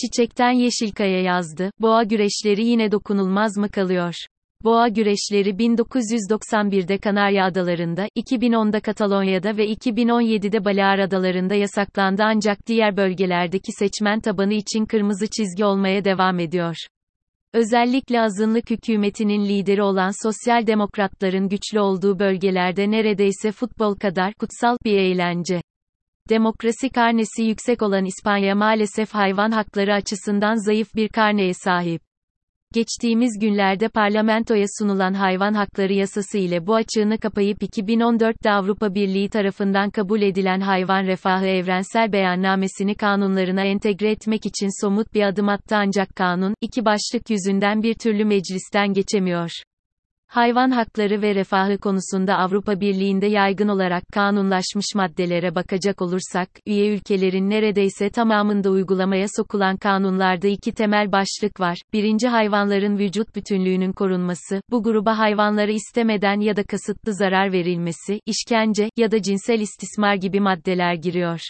Çiçekten Yeşilkaya yazdı, boğa güreşleri yine dokunulmaz mı kalıyor? Boğa güreşleri 1991'de Kanarya Adalarında, 2010'da Katalonya'da ve 2017'de Balear Adalarında yasaklandı ancak diğer bölgelerdeki seçmen tabanı için kırmızı çizgi olmaya devam ediyor. Özellikle azınlık hükümetinin lideri olan sosyal demokratların güçlü olduğu bölgelerde neredeyse futbol kadar kutsal bir eğlence. Demokrasi karnesi yüksek olan İspanya maalesef hayvan hakları açısından zayıf bir karneye sahip. Geçtiğimiz günlerde parlamentoya sunulan hayvan hakları yasası ile bu açığını kapayıp 2014'te Avrupa Birliği tarafından kabul edilen hayvan refahı evrensel beyannamesini kanunlarına entegre etmek için somut bir adım attı ancak kanun, iki başlık yüzünden bir türlü meclisten geçemiyor. Hayvan hakları ve refahı konusunda Avrupa Birliği'nde yaygın olarak kanunlaşmış maddelere bakacak olursak, üye ülkelerin neredeyse tamamında uygulamaya sokulan kanunlarda iki temel başlık var. Birinci hayvanların vücut bütünlüğünün korunması, bu gruba hayvanlara istemeden ya da kasıtlı zarar verilmesi, işkence ya da cinsel istismar gibi maddeler giriyor.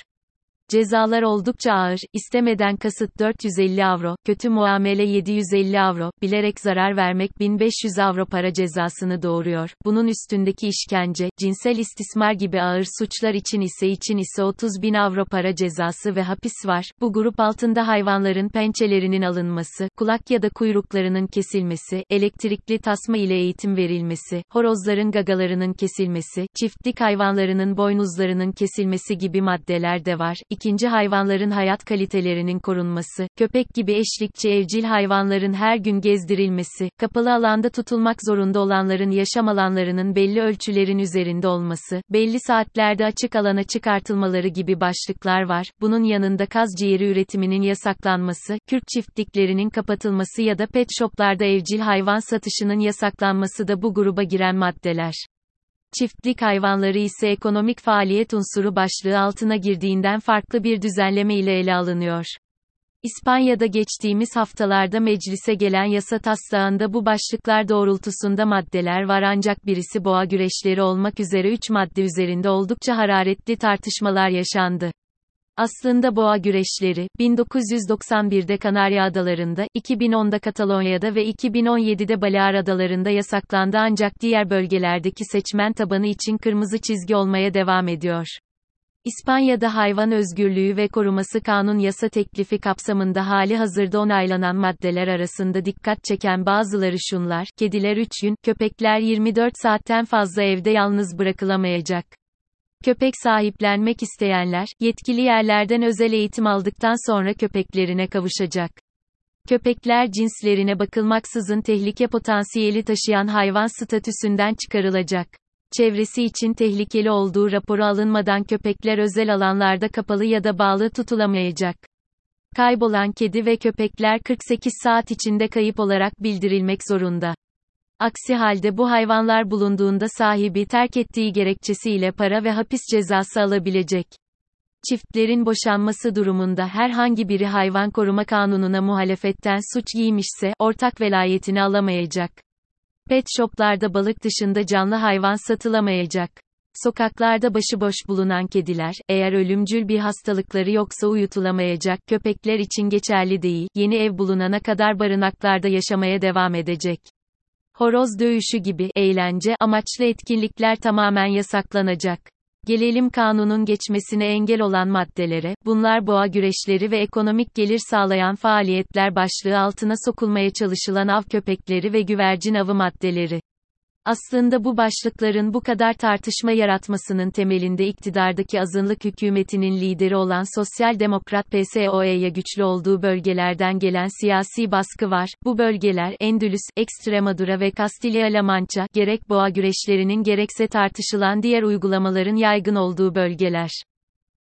Cezalar oldukça ağır, istemeden kasıt 450 avro, kötü muamele 750 avro, bilerek zarar vermek 1500 avro para cezasını doğuruyor. Bunun üstündeki işkence, cinsel istismar gibi ağır suçlar için ise için ise 30 bin avro para cezası ve hapis var. Bu grup altında hayvanların pençelerinin alınması, kulak ya da kuyruklarının kesilmesi, elektrikli tasma ile eğitim verilmesi, horozların gagalarının kesilmesi, çiftlik hayvanlarının boynuzlarının kesilmesi gibi maddeler de var ikinci hayvanların hayat kalitelerinin korunması, köpek gibi eşlikçi evcil hayvanların her gün gezdirilmesi, kapalı alanda tutulmak zorunda olanların yaşam alanlarının belli ölçülerin üzerinde olması, belli saatlerde açık alana çıkartılmaları gibi başlıklar var. Bunun yanında kaz ciğeri üretiminin yasaklanması, Kürt çiftliklerinin kapatılması ya da pet shoplarda evcil hayvan satışının yasaklanması da bu gruba giren maddeler. Çiftlik hayvanları ise ekonomik faaliyet unsuru başlığı altına girdiğinden farklı bir düzenleme ile ele alınıyor. İspanya'da geçtiğimiz haftalarda meclise gelen yasa taslağında bu başlıklar doğrultusunda maddeler var ancak birisi boğa güreşleri olmak üzere 3 madde üzerinde oldukça hararetli tartışmalar yaşandı. Aslında boğa güreşleri, 1991'de Kanarya Adalarında, 2010'da Katalonya'da ve 2017'de Balear Adalarında yasaklandı ancak diğer bölgelerdeki seçmen tabanı için kırmızı çizgi olmaya devam ediyor. İspanya'da hayvan özgürlüğü ve koruması kanun yasa teklifi kapsamında hali hazırda onaylanan maddeler arasında dikkat çeken bazıları şunlar, kediler 3 gün, köpekler 24 saatten fazla evde yalnız bırakılamayacak. Köpek sahiplenmek isteyenler, yetkili yerlerden özel eğitim aldıktan sonra köpeklerine kavuşacak. Köpekler cinslerine bakılmaksızın tehlike potansiyeli taşıyan hayvan statüsünden çıkarılacak. Çevresi için tehlikeli olduğu raporu alınmadan köpekler özel alanlarda kapalı ya da bağlı tutulamayacak. Kaybolan kedi ve köpekler 48 saat içinde kayıp olarak bildirilmek zorunda. Aksi halde bu hayvanlar bulunduğunda sahibi terk ettiği gerekçesiyle para ve hapis cezası alabilecek. Çiftlerin boşanması durumunda herhangi biri hayvan koruma kanununa muhalefetten suç giymişse, ortak velayetini alamayacak. Pet shoplarda balık dışında canlı hayvan satılamayacak. Sokaklarda başıboş bulunan kediler, eğer ölümcül bir hastalıkları yoksa uyutulamayacak, köpekler için geçerli değil, yeni ev bulunana kadar barınaklarda yaşamaya devam edecek horoz dövüşü gibi eğlence amaçlı etkinlikler tamamen yasaklanacak. Gelelim kanunun geçmesine engel olan maddelere, bunlar boğa güreşleri ve ekonomik gelir sağlayan faaliyetler başlığı altına sokulmaya çalışılan av köpekleri ve güvercin avı maddeleri. Aslında bu başlıkların bu kadar tartışma yaratmasının temelinde iktidardaki azınlık hükümetinin lideri olan Sosyal Demokrat PSOE'ye güçlü olduğu bölgelerden gelen siyasi baskı var. Bu bölgeler Endülüs, Ekstremadura ve Kastilya-La Mancha, gerek boğa güreşlerinin gerekse tartışılan diğer uygulamaların yaygın olduğu bölgeler.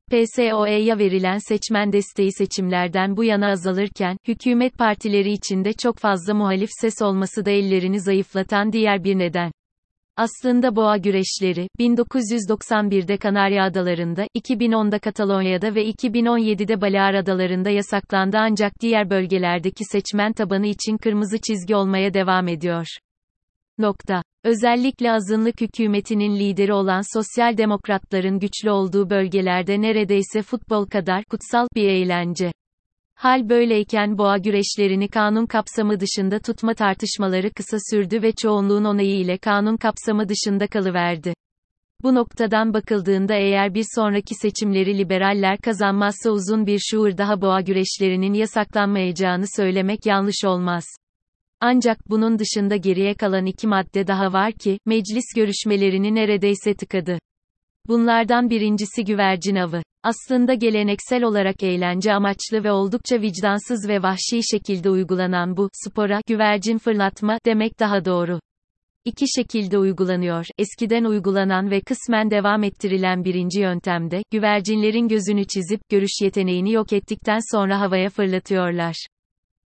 PSOE'ya verilen seçmen desteği seçimlerden bu yana azalırken, hükümet partileri içinde çok fazla muhalif ses olması da ellerini zayıflatan diğer bir neden. Aslında boğa güreşleri, 1991'de Kanarya Adalarında, 2010'da Katalonya'da ve 2017'de Balear Adalarında yasaklandı ancak diğer bölgelerdeki seçmen tabanı için kırmızı çizgi olmaya devam ediyor. Nokta. Özellikle azınlık hükümetinin lideri olan sosyal demokratların güçlü olduğu bölgelerde neredeyse futbol kadar kutsal bir eğlence. Hal böyleyken boğa güreşlerini kanun kapsamı dışında tutma tartışmaları kısa sürdü ve çoğunluğun onayı ile kanun kapsamı dışında kalıverdi. Bu noktadan bakıldığında eğer bir sonraki seçimleri liberaller kazanmazsa uzun bir şuur daha boğa güreşlerinin yasaklanmayacağını söylemek yanlış olmaz. Ancak bunun dışında geriye kalan iki madde daha var ki, meclis görüşmelerini neredeyse tıkadı. Bunlardan birincisi güvercin avı. Aslında geleneksel olarak eğlence amaçlı ve oldukça vicdansız ve vahşi şekilde uygulanan bu spora güvercin fırlatma demek daha doğru. İki şekilde uygulanıyor. Eskiden uygulanan ve kısmen devam ettirilen birinci yöntemde, güvercinlerin gözünü çizip, görüş yeteneğini yok ettikten sonra havaya fırlatıyorlar.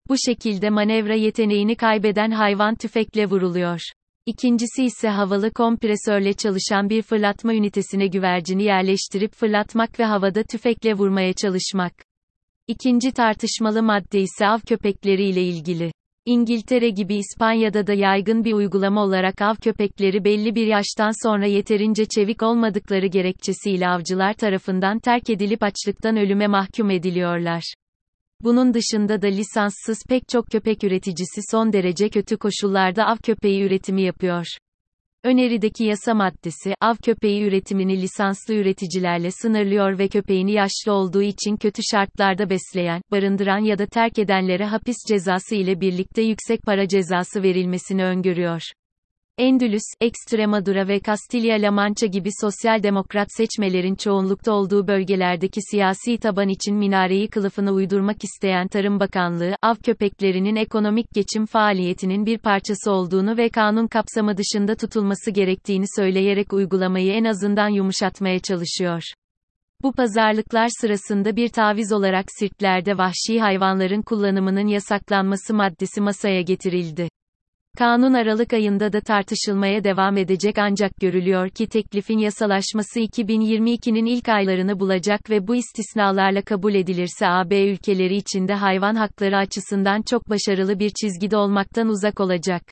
Bu şekilde manevra yeteneğini kaybeden hayvan tüfekle vuruluyor. İkincisi ise havalı kompresörle çalışan bir fırlatma ünitesine güvercini yerleştirip fırlatmak ve havada tüfekle vurmaya çalışmak. İkinci tartışmalı madde ise av köpekleri ile ilgili. İngiltere gibi İspanya'da da yaygın bir uygulama olarak av köpekleri belli bir yaştan sonra yeterince çevik olmadıkları gerekçesiyle avcılar tarafından terk edilip açlıktan ölüme mahkum ediliyorlar. Bunun dışında da lisanssız pek çok köpek üreticisi son derece kötü koşullarda av köpeği üretimi yapıyor. Önerideki yasa maddesi, av köpeği üretimini lisanslı üreticilerle sınırlıyor ve köpeğini yaşlı olduğu için kötü şartlarda besleyen, barındıran ya da terk edenlere hapis cezası ile birlikte yüksek para cezası verilmesini öngörüyor. Endülüs, Ekstremadura ve Kastilya-La Mancha gibi sosyal demokrat seçmelerin çoğunlukta olduğu bölgelerdeki siyasi taban için minareyi kılıfına uydurmak isteyen Tarım Bakanlığı, av köpeklerinin ekonomik geçim faaliyetinin bir parçası olduğunu ve kanun kapsamı dışında tutulması gerektiğini söyleyerek uygulamayı en azından yumuşatmaya çalışıyor. Bu pazarlıklar sırasında bir taviz olarak sirklerde vahşi hayvanların kullanımının yasaklanması maddesi masaya getirildi. Kanun Aralık ayında da tartışılmaya devam edecek ancak görülüyor ki teklifin yasalaşması 2022'nin ilk aylarını bulacak ve bu istisnalarla kabul edilirse AB ülkeleri içinde hayvan hakları açısından çok başarılı bir çizgide olmaktan uzak olacak.